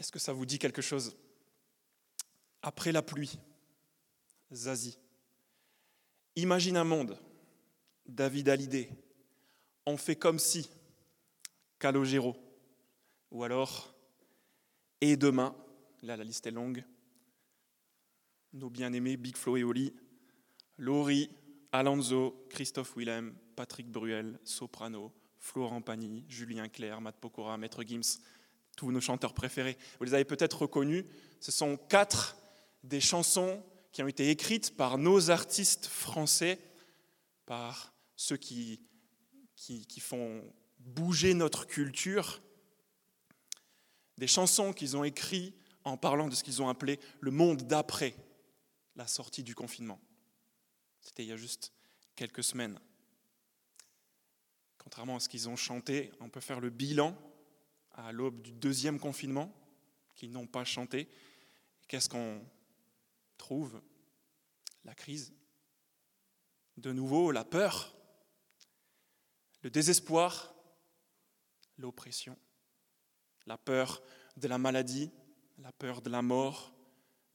Est-ce que ça vous dit quelque chose? Après la pluie, Zazie. Imagine un monde, David Hallyday, on fait comme si, Calogero, ou alors, et demain, là la liste est longue, nos bien-aimés Big Flo et Oli, Laurie, Alonso, Christophe Willem, Patrick Bruel, Soprano, Florent Pagny, Julien Clerc, Matt Pokora, Maître Gims, tous nos chanteurs préférés. Vous les avez peut-être reconnus. Ce sont quatre des chansons qui ont été écrites par nos artistes français, par ceux qui, qui, qui font bouger notre culture. Des chansons qu'ils ont écrites en parlant de ce qu'ils ont appelé le monde d'après la sortie du confinement. C'était il y a juste quelques semaines. Contrairement à ce qu'ils ont chanté, on peut faire le bilan à l'aube du deuxième confinement qu'ils n'ont pas chanté. Qu'est-ce qu'on trouve? La crise. De nouveau, la peur, le désespoir, l'oppression, la peur de la maladie, la peur de la mort,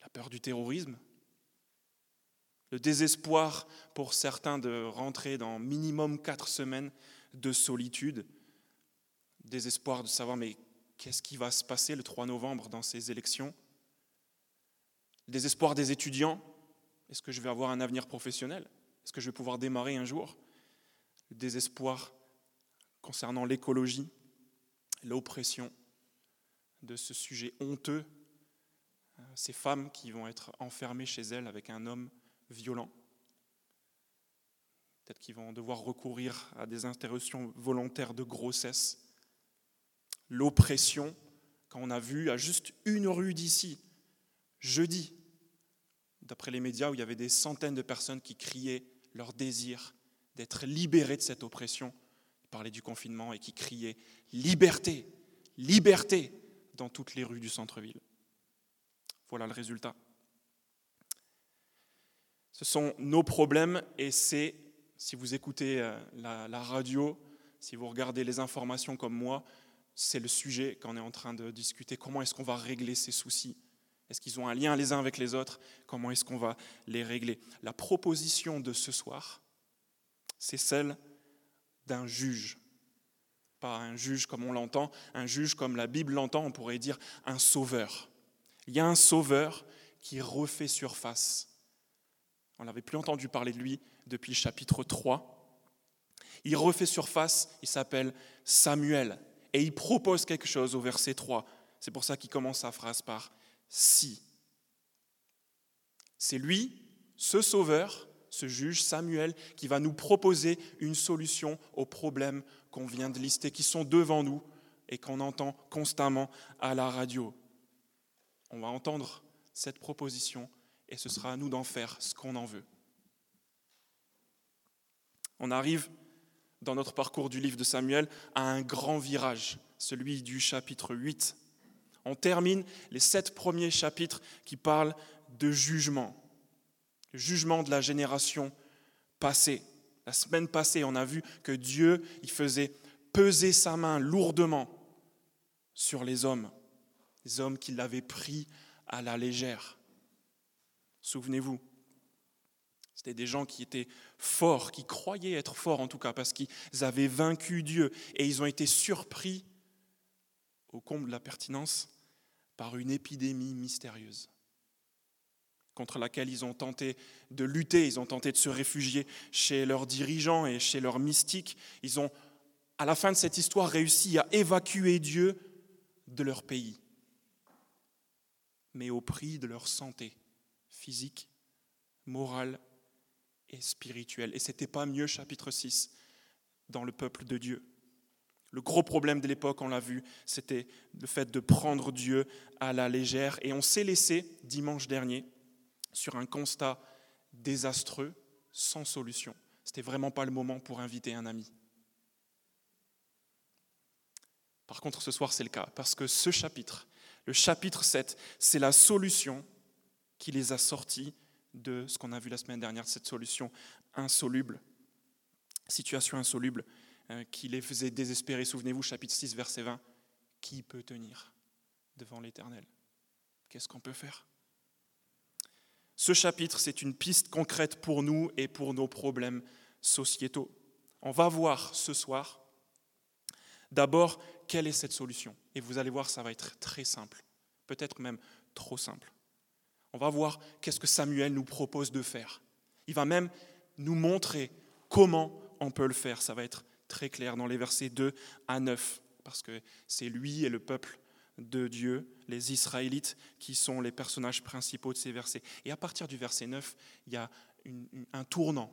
la peur du terrorisme, le désespoir pour certains de rentrer dans minimum quatre semaines de solitude, désespoir de savoir mais qu'est-ce qui va se passer le 3 novembre dans ces élections, le désespoir des étudiants, est-ce que je vais avoir un avenir professionnel? Est-ce que je vais pouvoir démarrer un jour? Le désespoir concernant l'écologie, l'oppression de ce sujet honteux, euh, ces femmes qui vont être enfermées chez elles avec un homme violents. Peut-être qu'ils vont devoir recourir à des interruptions volontaires de grossesse. L'oppression, quand on a vu à juste une rue d'ici, jeudi, d'après les médias, où il y avait des centaines de personnes qui criaient leur désir d'être libérées de cette oppression, ils parlaient du confinement et qui criaient liberté, liberté dans toutes les rues du centre-ville. Voilà le résultat. Ce sont nos problèmes et c'est, si vous écoutez euh, la, radio, si vous regardez les informations comme moi, c'est le sujet qu'on est en train de discuter. Comment est-ce qu'on va régler ces soucis? Est-ce qu'ils ont un lien les uns avec les autres? Comment est-ce qu'on va les régler? La proposition de ce soir, c'est celle d'un juge. Pas un juge comme on l'entend, un juge comme la Bible l'entend, on pourrait dire un sauveur. Il y a un sauveur qui refait surface on n'avait plus entendu parler de lui depuis le chapitre 3. Il refait surface, il s'appelle Samuel, et il propose quelque chose au verset 3. C'est pour ça qu'il commence sa phrase par si. C'est lui, ce sauveur, ce juge Samuel, qui va nous proposer une solution aux problèmes qu'on vient de lister, qui sont devant nous et qu'on entend constamment à la radio. On va entendre cette proposition et ce sera à nous d'en faire ce qu'on en veut. On arrive dans notre parcours du livre de Samuel à un grand virage, celui du chapitre 8. On termine les sept premiers chapitres qui parlent de jugement, le jugement de la génération passée. La semaine passée, on a vu que Dieu il faisait peser sa main lourdement sur les hommes, les hommes qui l'avaient pris à la légère. Souvenez-vous, c'était des gens qui étaient forts, qui croyaient être forts en tout cas, parce qu'ils avaient vaincu Dieu, et ils ont été surpris, au comble de la pertinence, par une épidémie mystérieuse contre laquelle ils ont tenté de lutter, ils ont tenté de se réfugier chez leurs dirigeants et chez leurs mystiques. Ils ont, à la fin de cette histoire, réussi à évacuer Dieu de leur pays, mais au prix de leur santé physique, morale et spirituelle. Et ce n'était pas mieux, chapitre 6, dans le peuple de Dieu. Le gros problème de l'époque, on l'a vu, c'était le fait de prendre Dieu à la légère. Et on s'est laissé, dimanche dernier, sur un constat désastreux, sans solution. C'était vraiment pas le moment pour inviter un ami. Par contre, ce soir, c'est le cas, parce que ce chapitre, le chapitre 7, c'est la solution qui les a sortis de ce qu'on a vu la semaine dernière, cette solution insoluble, situation insoluble euh, qui les faisait désespérer. Souvenez-vous, chapitre 6, verset 20, qui peut tenir devant l'Éternel? Qu'est-ce qu'on peut faire? Ce chapitre, c'est une piste concrète pour nous et pour nos problèmes sociétaux. On va voir ce soir d'abord quelle est cette solution? Et vous allez voir, ça va être très simple, peut-être même trop simple. On va voir qu'est-ce que Samuel nous propose de faire. Il va même nous montrer comment on peut le faire. Ça va être très clair dans les versets 2 à 9, parce que c'est lui et le peuple de Dieu, les Israélites, qui sont les personnages principaux de ces versets. Et à partir du verset 9, il y a un tournant.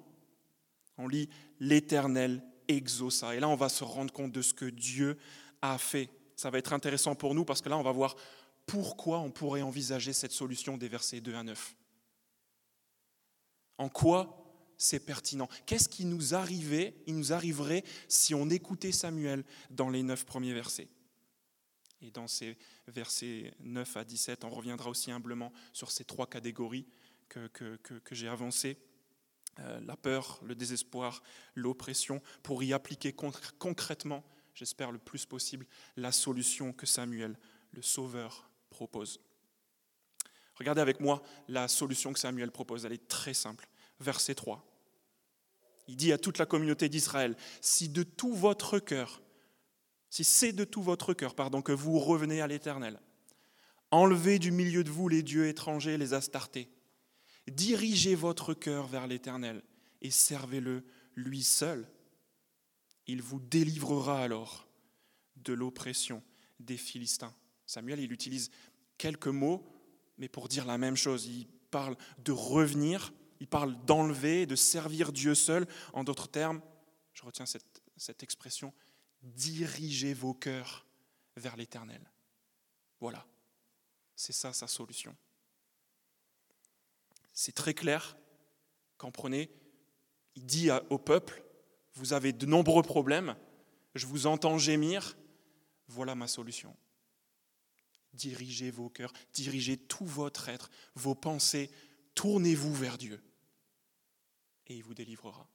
On lit l'Éternel exauça. Et là, on va se rendre compte de ce que Dieu a fait. Ça va être intéressant pour nous parce que là, on va voir pourquoi on pourrait envisager cette solution des versets 2 à 9. En quoi c'est pertinent? Qu'est-ce qui nous arrivait, il nous arriverait si on écoutait Samuel dans les neuf premiers versets? Et dans ces versets 9 à 17, on reviendra aussi humblement sur ces trois catégories que, j'ai avancées. Euh, la peur, le désespoir, l'oppression, pour y appliquer concrètement, j'espère le plus possible, la solution que Samuel, le Sauveur, propose. Regardez avec moi la solution que Samuel propose, elle est très simple. Verset 3. Il dit à toute la communauté d'Israël, si de tout votre cœur, si c'est de tout votre cœur, pardon, que vous revenez à l'Éternel, enlevez du milieu de vous les dieux étrangers, les astartés, dirigez votre cœur vers l'Éternel et servez-le lui seul. Il vous délivrera alors de l'oppression des Philistins. Samuel, il utilise quelques mots, mais pour dire la même chose. Il parle de revenir, il parle d'enlever, de servir Dieu seul. En d'autres termes, je retiens cette, expression, dirigez vos cœurs vers l'Éternel. Voilà, c'est ça sa solution. C'est très clair. Comprenez, il dit au peuple, vous avez de nombreux problèmes, je vous entends gémir, voilà ma solution. Dirigez vos cœurs, dirigez tout votre être, vos pensées, tournez-vous vers Dieu. Et il vous délivrera.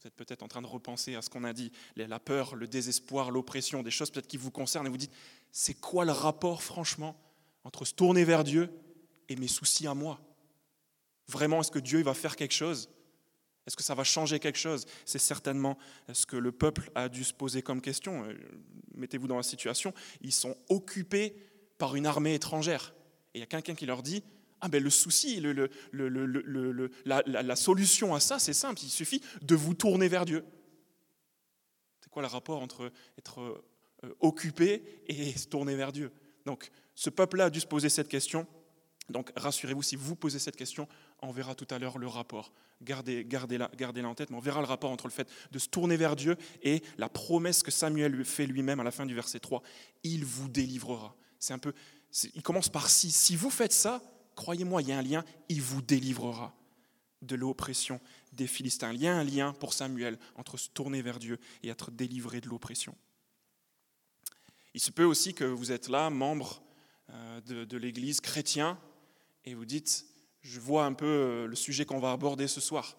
Vous êtes peut-être en train de repenser à ce qu'on a dit, la peur, le désespoir, l'oppression, des choses peut-être qui vous concernent et vous dites, c'est quoi le rapport franchement entre se tourner vers Dieu et mes soucis à moi? Vraiment, est-ce que Dieu va faire quelque chose? Est-ce que ça va changer quelque chose? C'est certainement ce que le peuple a dû se poser comme question. Euh, mettez-vous dans la situation, ils sont occupés par une armée étrangère. Et il y a quelqu'un qui leur dit, ah ben le souci, la, la, solution à ça, c'est simple, il suffit de vous tourner vers Dieu. C'est quoi le rapport entre être euh, occupé et se tourner vers Dieu? Donc ce peuple-là a dû se poser cette question. Donc rassurez-vous, si vous posez cette question, on verra tout à l'heure le rapport. Gardez, gardez-la, gardez-la en tête, mais on verra le rapport entre le fait de se tourner vers Dieu et la promesse que Samuel fait lui-même à la fin du verset 3. Il vous délivrera. C'est un peu, il commence par si. Si vous faites ça, croyez-moi, il y a un lien, il vous délivrera de l'oppression des Philistins. Il y a un lien pour Samuel entre se tourner vers Dieu et être délivré de l'oppression. Il se peut aussi que vous êtes là, membre euh, de, l'Église chrétien, et vous dites, je vois un peu euh, le sujet qu'on va aborder ce soir.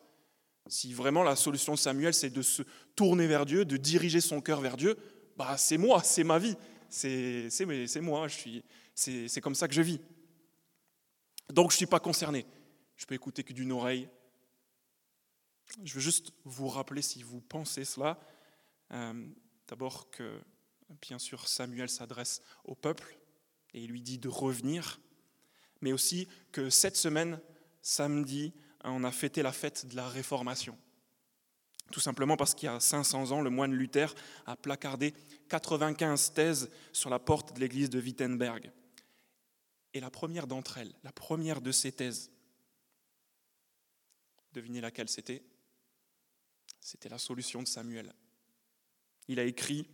Si vraiment la solution de Samuel, c'est de se tourner vers Dieu, de diriger son cœur vers Dieu, bah c'est moi, c'est ma vie, c'est moi, c'est comme ça que je vis. Donc je ne suis pas concerné. Je peux écouter que d'une oreille. Je veux juste vous rappeler, si vous pensez cela, euh, d'abord que, bien sûr, Samuel s'adresse au peuple et il lui dit de revenir, mais aussi que cette semaine, samedi, on a fêté la fête de la Réformation. Tout simplement parce qu'il y a 500 ans, le moine Luther a placardé 95 thèses sur la porte de l'église de Wittenberg. Et la première d'entre elles, la première de ces thèses, devinez laquelle c'était? C'était la solution de Samuel. Il a écrit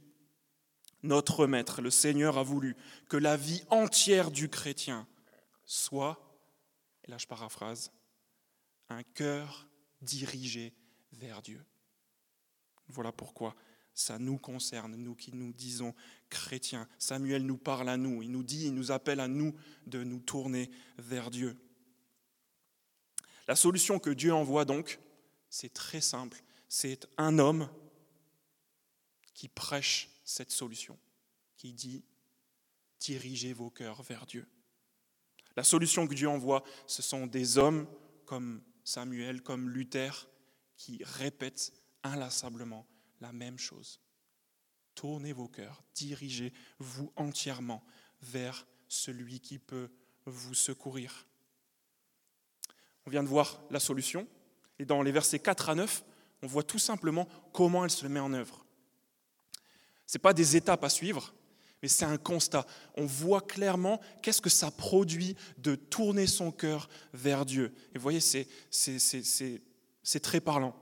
Notre Maître, le Seigneur, a voulu que la vie entière du chrétien soit, et là je paraphrase, un cœur dirigé vers Dieu. Voilà pourquoi ça nous concerne, nous qui nous disons chrétiens. Samuel nous parle à nous, il nous dit, il nous appelle à nous de nous tourner vers Dieu. La solution que Dieu envoie donc, c'est très simple, c'est un homme qui prêche cette solution, qui dit dirigez vos cœurs vers Dieu. La solution que Dieu envoie, ce sont des hommes comme Samuel, comme Luther, qui répètent inlassablement la même chose. Tournez vos cœurs, dirigez-vous entièrement vers celui qui peut vous secourir. On vient de voir la solution, et dans les versets 4 à 9, on voit tout simplement comment elle se met en œuvre. Ce n'est pas des étapes à suivre, mais c'est un constat. On voit clairement qu'est-ce que ça produit de tourner son cœur vers Dieu. Et vous voyez, c'est, très parlant.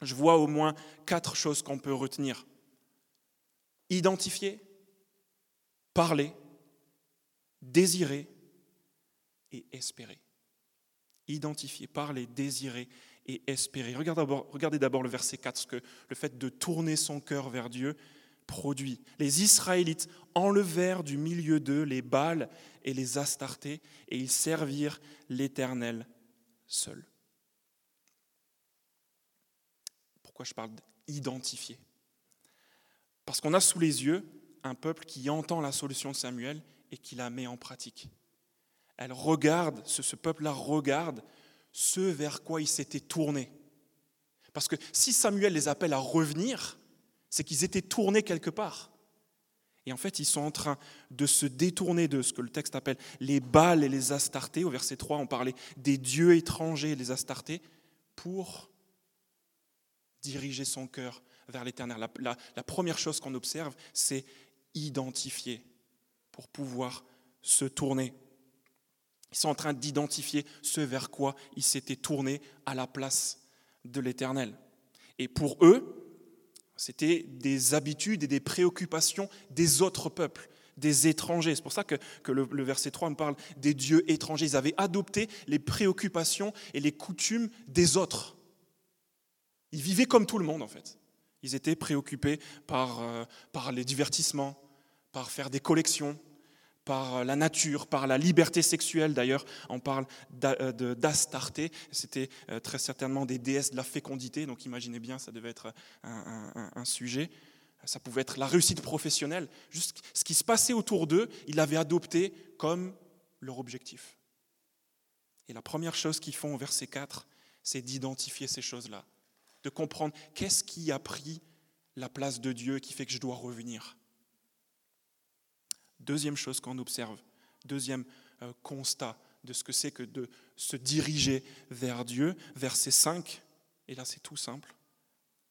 Je vois au moins quatre choses qu'on peut retenir. Identifier, parler, désirer et espérer. Identifier, parler, désirer et espérer. Regardez d'abord, le verset 4, ce que le fait de tourner son cœur vers Dieu produit. Les Israélites enlevèrent du milieu d'eux les Baals et les Astartés, et ils servirent l'Éternel seul. Pourquoi je parle d'identifier? Parce qu'on a sous les yeux un peuple qui entend la solution de Samuel et qui la met en pratique. Elle regarde, ce, ce peuple-là regarde ce vers quoi il s'était tourné. Parce que si Samuel les appelle à revenir, c'est qu'ils étaient tournés quelque part. Et en fait, ils sont en train de se détourner de ce que le texte appelle les Baals et les Astartés. Au verset 3, on parlait des dieux étrangers, les Astartés, pour diriger son cœur vers l'éternel. La, la, première chose qu'on observe, c'est identifier pour pouvoir se tourner. Ils sont en train d'identifier ce vers quoi ils s'étaient tournés à la place de l'éternel. Et pour eux, c'était des habitudes et des préoccupations des autres peuples, des étrangers. C'est pour ça que, le, verset 3 me parle des dieux étrangers. Ils avaient adopté les préoccupations et les coutumes des autres. Ils vivaient comme tout le monde en fait. Ils étaient préoccupés par, euh, par les divertissements, par faire des collections, par la nature, par la liberté sexuelle. D'ailleurs, on parle euh, d'Astarté. C'était euh, très certainement des déesses de la fécondité, donc imaginez bien, ça devait être un, sujet. Ça pouvait être la réussite professionnelle. Juste ce qui se passait autour d'eux, ils l'avaient adopté comme leur objectif. Et la première chose qu'ils font au verset 4, c'est d'identifier ces choses-là, de comprendre qu'est-ce qui a pris la place de Dieu qui fait que je dois revenir. Deuxième chose qu'on observe, deuxième euh, constat de ce que c'est que de se diriger vers Dieu, verset 5, et là c'est tout simple.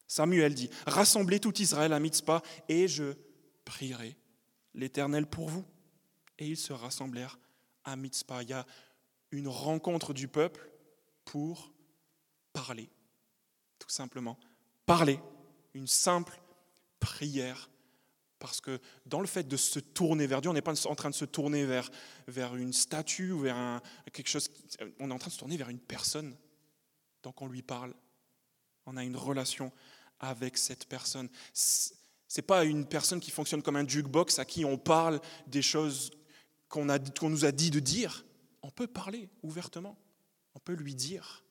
Samuel dit, rassemblez tout Israël à Mitzpah et je prierai l'Éternel pour vous. Et ils se rassemblèrent à Mitzpah. Il y a une rencontre du peuple pour parler, tout simplement. Parler, une simple prière parce que dans le fait de se tourner vers Dieu, on n'est pas en train de se tourner vers, vers une statue ou vers quelque chose. On est en train de se tourner vers une personne. Donc on lui parle. On a une relation avec cette personne. Ce n'est pas une personne qui fonctionne comme un jukebox à qui on parle des choses qu'on qu'on nous a dit de dire. On peut parler ouvertement. On peut lui dire.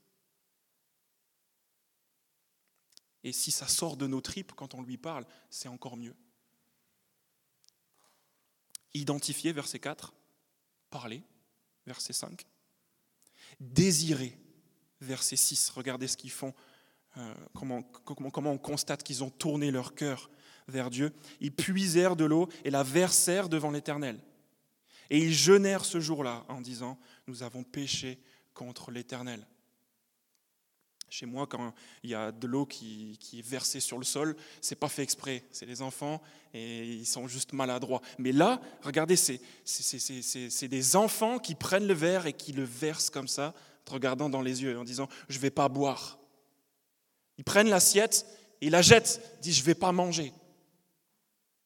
Et si ça sort de nos tripes quand on lui parle, c'est encore mieux. Identifier, verset 4. Parler, verset 5. Désirer, verset 6. Regardez ce qu'ils font, euh, comment, comment, comment on constate qu'ils ont tourné leur cœur vers Dieu. Ils puisèrent de l'eau et la versèrent devant l'Éternel. Et ils jeûnèrent ce jour-là en disant, nous avons péché contre l'Éternel. Chez moi, quand il y a de l'eau qui, est versée sur le sol, c'est pas fait exprès. C'est les enfants et ils sont juste maladroits. Mais là, regardez, c'est, des enfants qui prennent le verre et qui le versent comme ça, en regardant dans les yeux, en disant Je vais pas boire. Ils prennent l'assiette et la jettent, ils disent Je vais pas manger.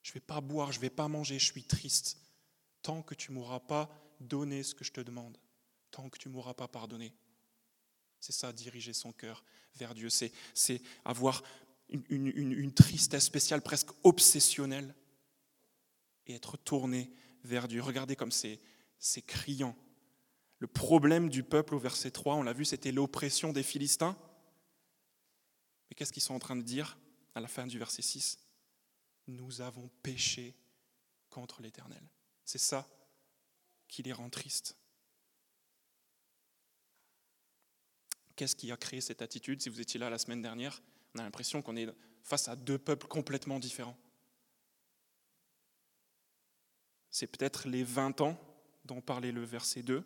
Je vais pas boire, je vais pas manger, je suis triste. Tant que tu m'auras pas donné ce que je te demande, tant que tu m'auras pas pardonné. C'est ça, diriger son cœur vers Dieu. C'est avoir une, tristesse spéciale, presque obsessionnelle, et être tourné vers Dieu. Regardez comme c'est criant. Le problème du peuple au verset 3, on l'a vu, c'était l'oppression des Philistins. Mais qu'est-ce qu'ils sont en train de dire à la fin du verset 6 Nous avons péché contre l'Éternel. C'est ça qui les rend tristes. Qu'est-ce qui a créé cette attitude Si vous étiez là la semaine dernière, on a l'impression qu'on est face à deux peuples complètement différents. C'est peut-être les 20 ans dont parlait le verset 2,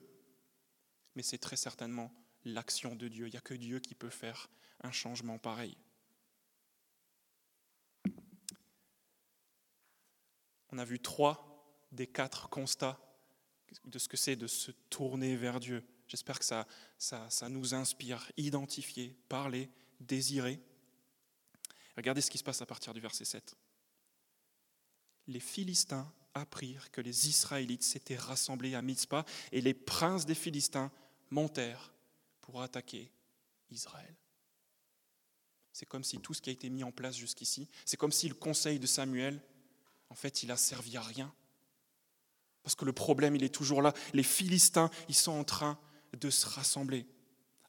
mais c'est très certainement l'action de Dieu. Il n'y a que Dieu qui peut faire un changement pareil. On a vu trois des quatre constats de ce que c'est de se tourner vers Dieu. J'espère que ça, ça, ça, nous inspire. Identifier, parler, désirer. Regardez ce qui se passe à partir du verset 7. Les Philistins apprirent que les Israélites s'étaient rassemblés à Mitzpah et les princes des Philistins montèrent pour attaquer Israël. C'est comme si tout ce qui a été mis en place jusqu'ici, c'est comme si le conseil de Samuel, en fait, il a servi à rien. Parce que le problème, il est toujours là. Les Philistins, ils sont en train de se rassembler.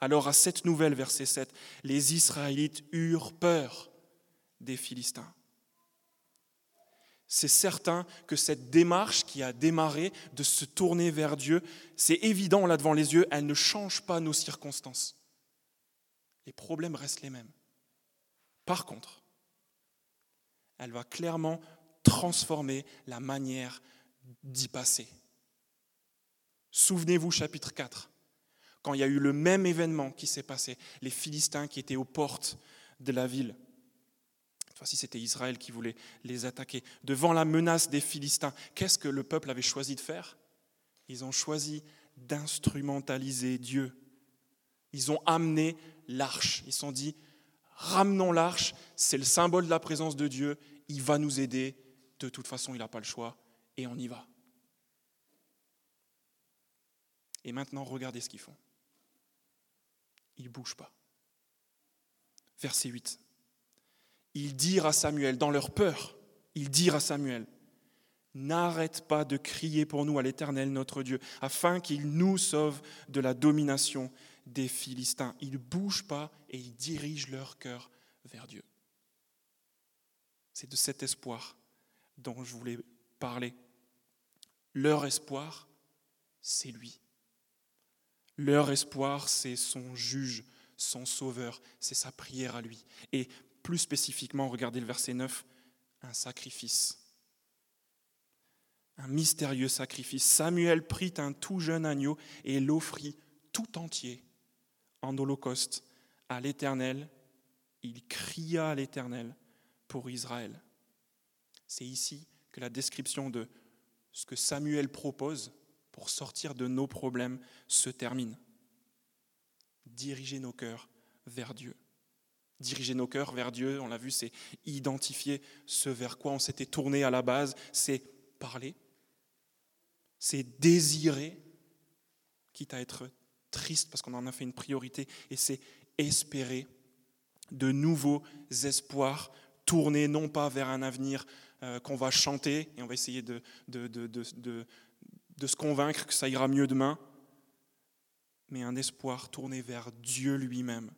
Alors à cette nouvelle, verset 7, les Israélites eurent peur des Philistins c'est certain que cette démarche qui a démarré de se tourner vers Dieu, c'est évident là devant les yeux, elle ne change pas nos circonstances. Les problèmes restent les mêmes. Par contre, elle va clairement transformer la manière d'y passer. Souvenez-vous chapitre 4, quand il y a eu le même événement qui s'est passé, les Philistins qui étaient aux portes de la ville si c'était Israël qui voulait les attaquer. Devant la menace des Philistins, qu'est-ce que le peuple avait choisi de faire? Ils ont choisi d'instrumentaliser Dieu. Ils ont amené l'arche. Ils se sont dit, ramenons l'arche, c'est le symbole de la présence de Dieu, il va nous aider. De toute façon, il n'a pas le choix, et on y va. Et maintenant, regardez ce qu'ils font. Ils ne bougent pas. Verset 8 ils dirent à Samuel, dans leur peur, ils dirent à Samuel, N'arrête pas de crier pour nous à l'Éternel notre Dieu, afin qu'il nous sauve de la domination des Philistins. Ils ne bougent pas et ils dirigent leur cœur vers Dieu. C'est de cet espoir dont je voulais parler. Leur espoir, c'est lui. Leur espoir, c'est son juge, son sauveur, c'est sa prière à lui. Et plus spécifiquement, regardez le verset 9, un sacrifice. Un mystérieux sacrifice. Samuel prit un tout jeune agneau et l'offrit tout entier en holocauste à l'Éternel. Il cria à l'Éternel pour Israël. C'est ici que la description de ce que Samuel propose pour sortir de nos problèmes se termine. Diriger nos cœurs vers Dieu. Diriger nos cœurs vers Dieu, on l'a vu, c'est identifier ce vers quoi on s'était tourné à la base, c'est parler, c'est désirer, quitte à être triste parce qu'on en a fait une priorité, et c'est espérer de nouveaux espoirs tournés non pas vers un avenir euh, qu'on va chanter, et on va essayer de, se convaincre que ça ira mieux demain, mais un espoir tourné vers Dieu lui-même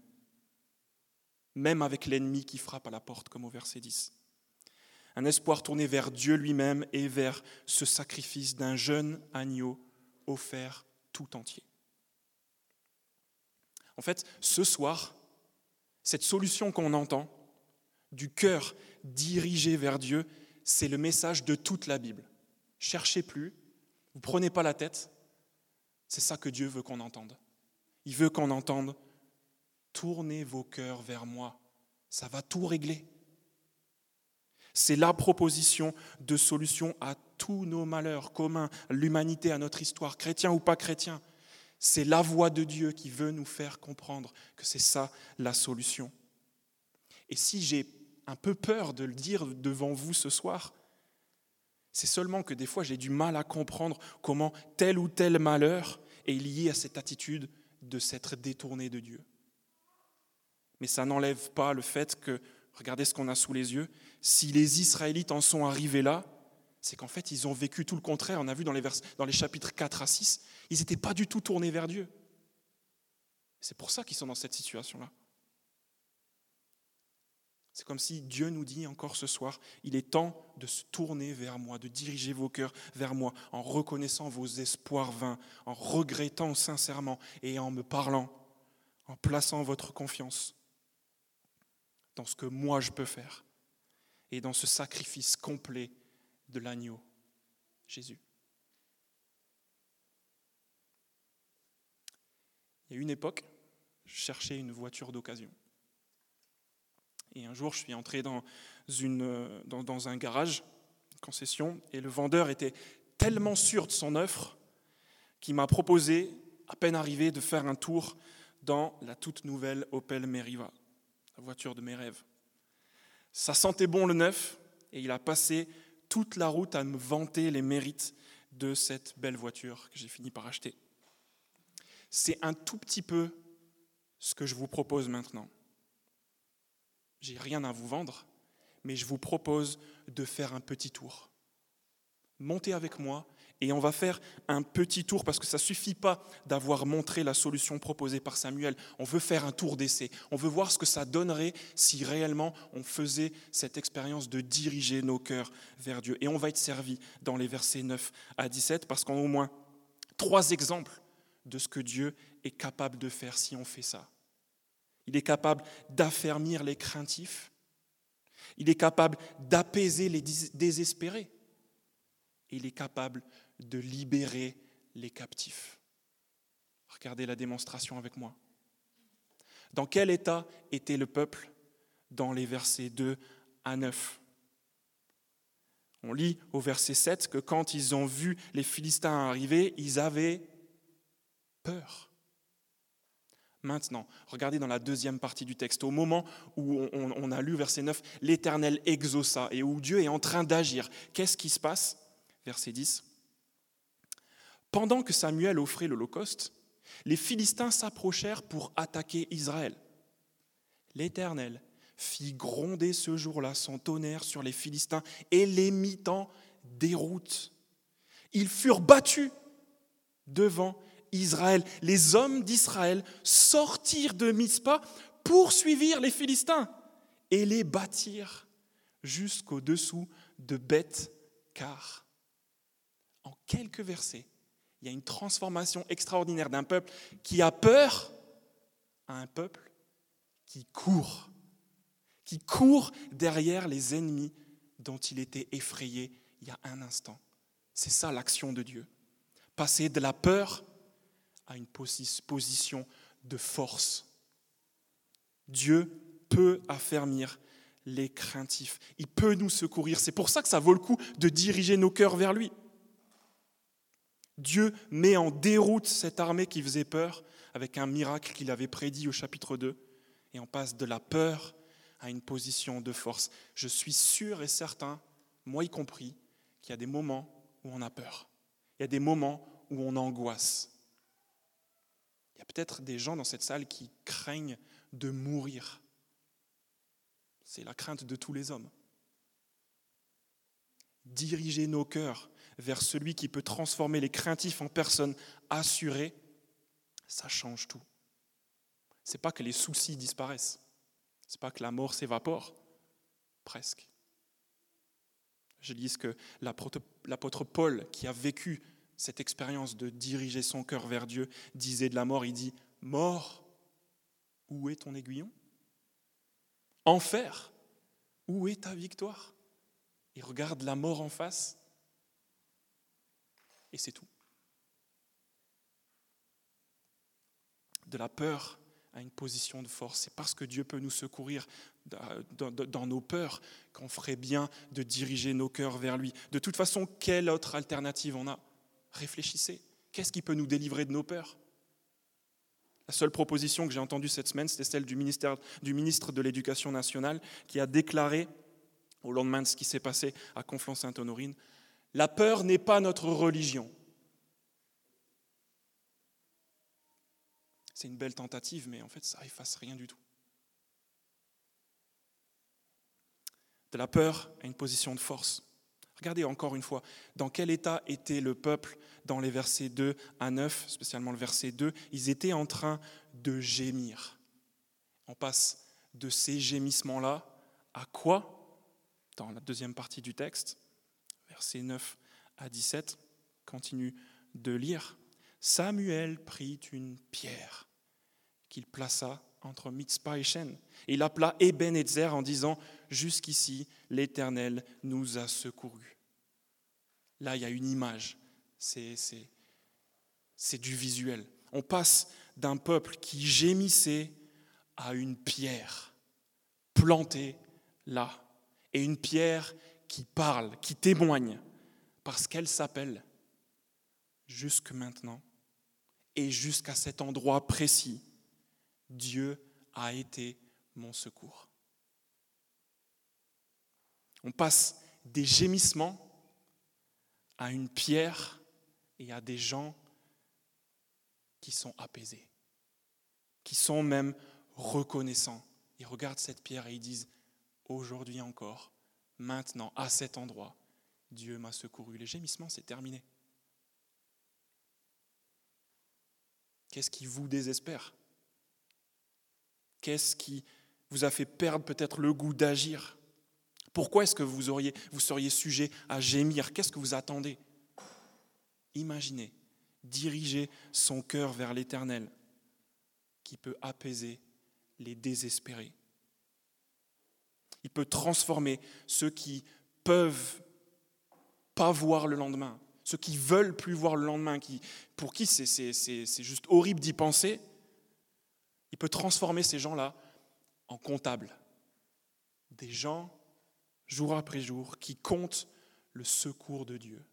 même avec l'ennemi qui frappe à la porte, comme au verset 10. Un espoir tourné vers Dieu lui-même et vers ce sacrifice d'un jeune agneau offert tout entier. En fait, ce soir, cette solution qu'on entend, du cœur dirigé vers Dieu, c'est le message de toute la Bible. Cherchez plus, vous prenez pas la tête, c'est ça que Dieu veut qu'on entende. Il veut qu'on entende tournez vos cœurs vers moi. Ça va tout régler. C'est la proposition de solution à tous nos malheurs communs, l'humanité, à notre histoire, chrétien ou pas chrétien. C'est la voix de Dieu qui veut nous faire comprendre que c'est ça la solution. Et si j'ai un peu peur de le dire devant vous ce soir, c'est seulement que des fois j'ai du mal à comprendre comment tel ou tel malheur est lié à cette attitude de s'être détourné de Dieu mais ça n'enlève pas le fait que, regardez ce qu'on a sous les yeux, si les Israélites en sont arrivés là, c'est qu'en fait, ils ont vécu tout le contraire. On a vu dans les, dans les chapitres 4 à 6, ils n'étaient pas du tout tournés vers Dieu. C'est pour ça qu'ils sont dans cette situation-là. C'est comme si Dieu nous dit encore ce soir, il est temps de se tourner vers moi, de diriger vos cœurs vers moi, en reconnaissant vos espoirs vains, en regrettant sincèrement et en me parlant, en plaçant votre confiance dans ce que moi je peux faire et dans ce sacrifice complet de l'agneau, Jésus. Il y a une époque, je cherchais une voiture d'occasion. Et un jour, je suis entré dans, une, dans, dans un garage, une concession, et le vendeur était tellement sûr de son offre qu'il m'a proposé, à peine arrivé, de faire un tour dans la toute nouvelle Opel Meriva, la voiture de mes rêves. Ça sentait bon le neuf, et il a passé toute la route à me vanter les mérites de cette belle voiture que j'ai fini par acheter. C'est un tout petit peu ce que je vous propose maintenant. J'ai rien à vous vendre, mais je vous propose de faire un petit tour. Montez avec moi et on va faire un petit tour parce que ça ne suffit pas d'avoir montré la solution proposée par Samuel. On veut faire un tour d'essai. On veut voir ce que ça donnerait si réellement on faisait cette expérience de diriger nos cœurs vers Dieu. Et on va être servi dans les versets 9 à 17 parce qu'on a au moins trois exemples de ce que Dieu est capable de faire si on fait ça. Il est capable d'affermir les craintifs. Il est capable d'apaiser les désespérés. Il est capable de libérer les captifs. Regardez la démonstration avec moi. Dans quel état était le peuple dans les versets 2 à 9 On lit au verset 7 que quand ils ont vu les Philistins arriver, ils avaient peur. Maintenant, regardez dans la deuxième partie du texte, au moment où on, a lu verset 9, l'Éternel exauça et où Dieu est en train d'agir. Qu'est-ce qui se passe? Verset 10. Pendant que Samuel offrait l'Holocauste, les Philistins s'approchèrent pour attaquer Israël. L'Éternel fit gronder ce jour-là son tonnerre sur les Philistins et les mit en déroute. Ils furent battus devant Israël. Les hommes d'Israël sortirent de Mizpah, poursuivirent les Philistins et les bâtirent jusqu'au-dessous de Beth-Car. En quelques versets, il y a une transformation extraordinaire d'un peuple qui a peur à un peuple qui court, qui court derrière les ennemis dont il était effrayé il y a un instant. C'est ça l'action de Dieu. Passer de la peur à une position de force. Dieu peut affermir les craintifs. Il peut nous secourir. C'est pour ça que ça vaut le coup de diriger nos cœurs vers lui. Dieu met en déroute cette armée qui faisait peur avec un miracle qu'il avait prédit au chapitre 2. Et on passe de la peur à une position de force. Je suis sûr et certain, moi y compris, qu'il y a des moments où on a peur. Il y a des moments où on angoisse. Il y a peut-être des gens dans cette salle qui craignent de mourir. C'est la crainte de tous les hommes. Diriger nos cœurs vers celui qui peut transformer les craintifs en personnes assurées, ça change tout. C'est pas que les soucis disparaissent. C'est pas que la mort s'évapore. Presque. Je lis ce que l'apôtre Paul, qui a vécu cette expérience de diriger son cœur vers Dieu, disait de la mort, il dit, Mort, où est ton aiguillon? Enfer, où est ta victoire? Il regarde la mort en face et c'est tout. De la peur à une position de force. C'est parce que Dieu peut nous secourir dans nos peurs qu'on ferait bien de diriger nos cœurs vers lui. De toute façon, quelle autre alternative on a? Réfléchissez. Qu'est-ce qui peut nous délivrer de nos peurs? La seule proposition que j'ai entendue cette semaine, c'était celle du, ministère, du ministre de l'Éducation nationale qui a déclaré, au lendemain de ce qui s'est passé à Conflans-Sainte-Honorine, la peur n'est pas notre religion. C'est une belle tentative, mais en fait, ça efface rien du tout. De la peur à une position de force. Regardez encore une fois, dans quel état était le peuple dans les versets 2 à 9, spécialement le verset 2 Ils étaient en train de gémir. On passe de ces gémissements-là à quoi? Dans la deuxième partie du texte, versets 9 à 17, continue de lire. Samuel prit une pierre qu'il plaça entre Mitzpah et Shen. Et il appela Ebenezer en disant Jusqu'ici, l'Éternel nous a secourus. Là, il y a une image. C'est, du visuel. On passe d'un peuple qui gémissait à une pierre plantée là. Et une pierre qui parle, qui témoigne, parce qu'elle s'appelle jusque maintenant et jusqu'à cet endroit précis, Dieu a été mon secours. On passe des gémissements à une pierre et à des gens qui sont apaisés, qui sont même reconnaissants. Ils regardent cette pierre et ils disent, aujourd'hui encore, maintenant, à cet endroit, Dieu m'a secouru. Les gémissements, c'est terminé. Qu'est-ce qui vous désespère? Qu'est-ce qui vous a fait perdre peut-être le goût d'agir? Pourquoi est-ce que vous, seriez sujet à gémir? Qu'est-ce que vous attendez? Imaginez, diriger son cœur vers l'Éternel qui peut apaiser les désespérés. Il peut transformer ceux qui peuvent pas voir le lendemain, ceux qui veulent plus voir le lendemain, pour qui c'est juste horrible d'y penser. Il peut transformer ces gens-là en comptables. Des gens, jour après jour, qui comptent le secours de Dieu,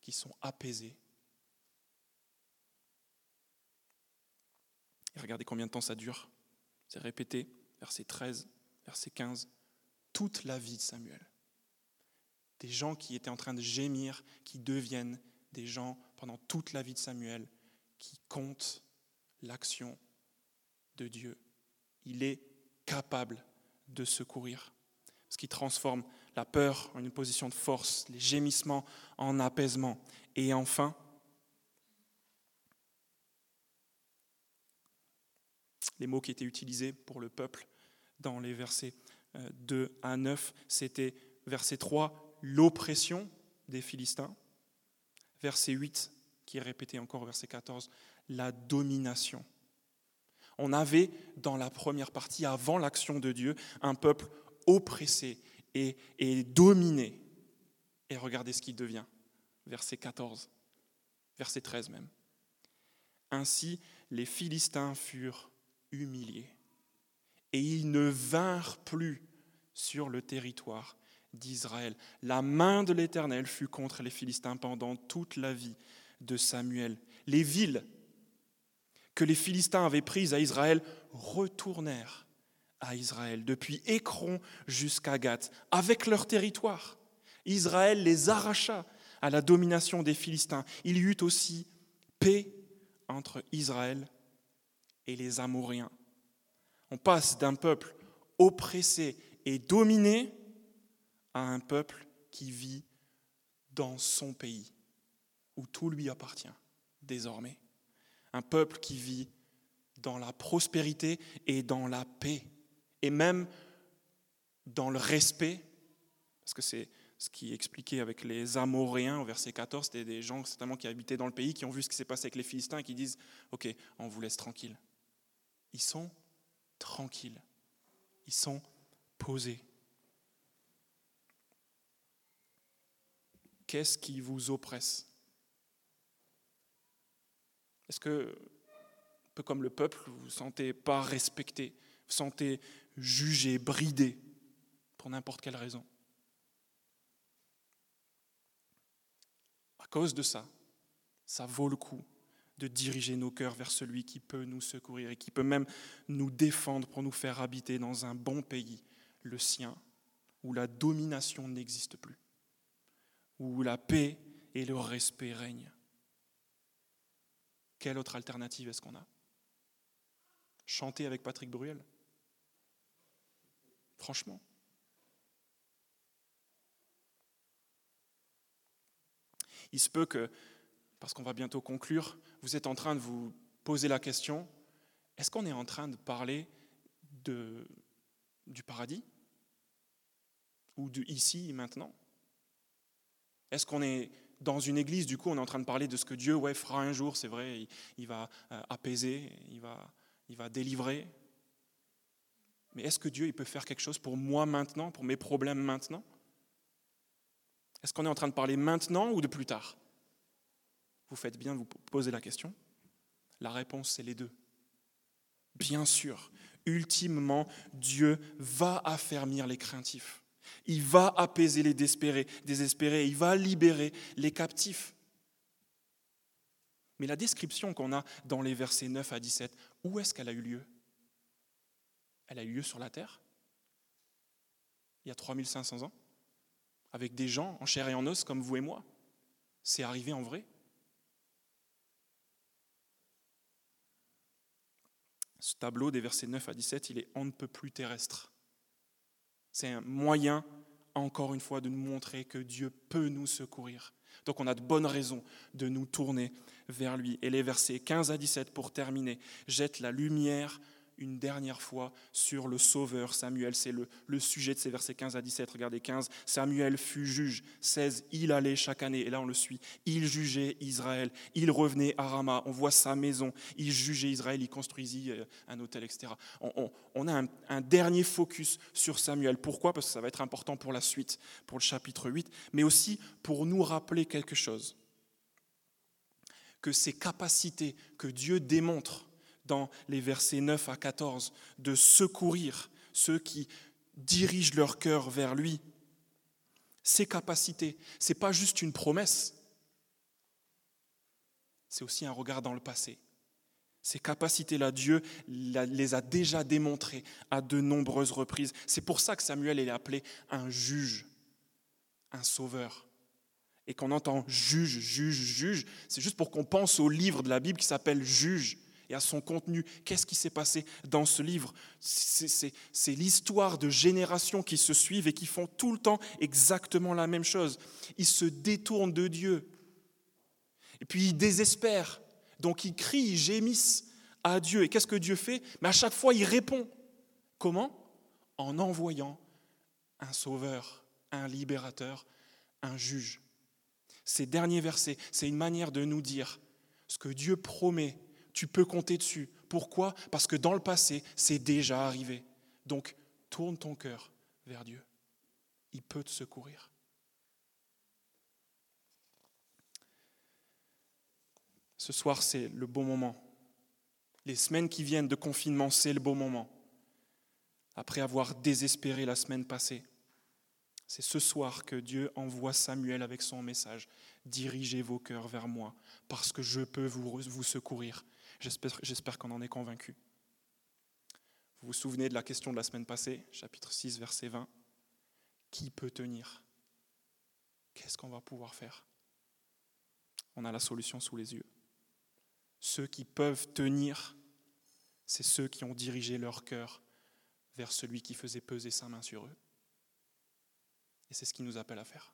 qui sont apaisés. Regardez combien de temps ça dure. C'est répété, verset 13, verset 15, toute la vie de Samuel. Des gens qui étaient en train de gémir, qui deviennent des gens pendant toute la vie de Samuel, qui comptent l'action de Dieu. Il est capable de secourir. Ce qui transforme la peur en une position de force, les gémissements en apaisement. Et enfin, les mots qui étaient utilisés pour le peuple dans les versets 2 euh, à 9, c'était verset 3, l'oppression des Philistins, verset 8, qui est répété encore verset 14, la domination. On avait dans la première partie, avant l'action de Dieu, un peuple oppressé et, dominé. Et regardez ce qu'il devient. Verset 14, verset 13 même. Ainsi, les Philistins furent humiliés. Et ils ne vinrent plus sur le territoire d'Israël. La main de l'Éternel fut contre les Philistins pendant toute la vie de Samuel. Les villes que les Philistins avaient prises à Israël retournèrent à Israël, depuis Écron jusqu'à Gath, avec leur territoire. Israël les arracha à la domination des Philistins. Il y eut aussi paix entre Israël et les Amoréens. On passe d'un peuple oppressé et dominé à un peuple qui vit dans son pays, où tout lui appartient désormais. Un peuple qui vit dans la prospérité et dans la paix, et même dans le respect, parce que c'est ce qui est expliqué avec les Amoréens au verset 14, c'était des gens certainement qui habitaient dans le pays, qui ont vu ce qui s'est passé avec les Philistins et qui disent, OK, on vous laisse tranquille. Ils sont tranquilles. Ils sont posés. Qu'est-ce qui vous oppresse? Est-ce que, un peu comme le peuple, vous ne vous sentez pas respecté, vous vous sentez jugé, bridé, pour n'importe quelle raison? À cause de ça, ça vaut le coup de diriger nos cœurs vers celui qui peut nous secourir et qui peut même nous défendre pour nous faire habiter dans un bon pays, le sien, où la domination n'existe plus, où la paix et le respect règnent. Quelle autre alternative est-ce qu'on a? Chanter avec Patrick Bruel? Franchement. Il se peut que parce qu'on va bientôt conclure, vous êtes en train de vous poser la question, est-ce qu'on est en train de parler du paradis? Ou de ici, maintenant? Est-ce qu'on est dans une église, du coup, on est en train de parler de ce que Dieu ouais, fera un jour, c'est vrai, il, va euh, apaiser, il va, il va délivrer. Mais est-ce que Dieu il peut faire quelque chose pour moi maintenant, pour mes problèmes maintenant? Est-ce qu'on est en train de parler maintenant ou de plus tard? Vous faites bien de vous poser la question. La réponse, c'est les deux. Bien sûr, ultimement, Dieu va affermir les craintifs. Il va apaiser les désespérés, il va libérer les captifs. Mais la description qu'on a dans les versets 9 à 17, où est-ce qu'elle a eu lieu? Elle a eu lieu sur la terre, il y a 3500 ans, avec des gens en chair et en os comme vous et moi? C'est arrivé en vrai? Ce tableau des versets 9 à 17, il est on ne peut plus terrestre. C'est un moyen, encore une fois, de nous montrer que Dieu peut nous secourir. Donc on a de bonnes raisons de nous tourner vers lui. Et les versets 15 à 17, pour terminer, jettent la lumière une dernière fois sur le Sauveur Samuel. C'est le, sujet de ces versets 15 à 17. Regardez 15. Samuel fut juge. 16. Il allait chaque année, et là on le suit. Il jugeait Israël. Il revenait à Rama. On voit sa maison. Il jugeait Israël. Il construisit euh, un hôtel, etc. On, a un, un, dernier focus sur Samuel. Pourquoi? Parce que ça va être important pour la suite, pour le chapitre 8, mais aussi pour nous rappeler quelque chose. Que ces capacités que Dieu démontre dans les versets 9 à 14, de secourir ceux qui dirigent leur cœur vers lui. Ces capacités, ce n'est pas juste une promesse, c'est aussi un regard dans le passé. Ces capacités-là, Dieu les a déjà démontrées à de nombreuses reprises. C'est pour ça que Samuel est appelé un juge, un sauveur. Et qu'on entend juge, juge, juge, c'est juste pour qu'on pense au livre de la Bible qui s'appelle Juge et à son contenu. Qu'est-ce qui s'est passé dans ce livre? C'est l'histoire de générations qui se suivent et qui font tout le temps exactement la même chose. Ils se détournent de Dieu. Et puis ils désespèrent. Donc ils crient, ils gémissent à Dieu. Et qu'est-ce que Dieu fait? Mais à chaque fois, il répond. Comment? En envoyant un sauveur, un libérateur, un juge. Ces derniers versets, c'est une manière de nous dire ce que Dieu promet tu peux compter dessus. Pourquoi? Parce que dans le passé, c'est déjà arrivé. Donc, tourne ton cœur vers Dieu. Il peut te secourir. Ce soir, c'est le bon moment. Les semaines qui viennent de confinement, c'est le bon moment. Après avoir désespéré la semaine passée, c'est ce soir que Dieu envoie Samuel avec son message. Dirigez vos cœurs vers moi, parce que je peux vous, vous secourir. J'espère qu'on en est convaincu. Vous vous souvenez de la question de la semaine passée, chapitre 6, verset 20. Qui peut tenir? Qu'est-ce qu'on va pouvoir faire? On a la solution sous les yeux. Ceux qui peuvent tenir, c'est ceux qui ont dirigé leur cœur vers celui qui faisait peser sa main sur eux. Et c'est ce qu'il nous appelle à faire.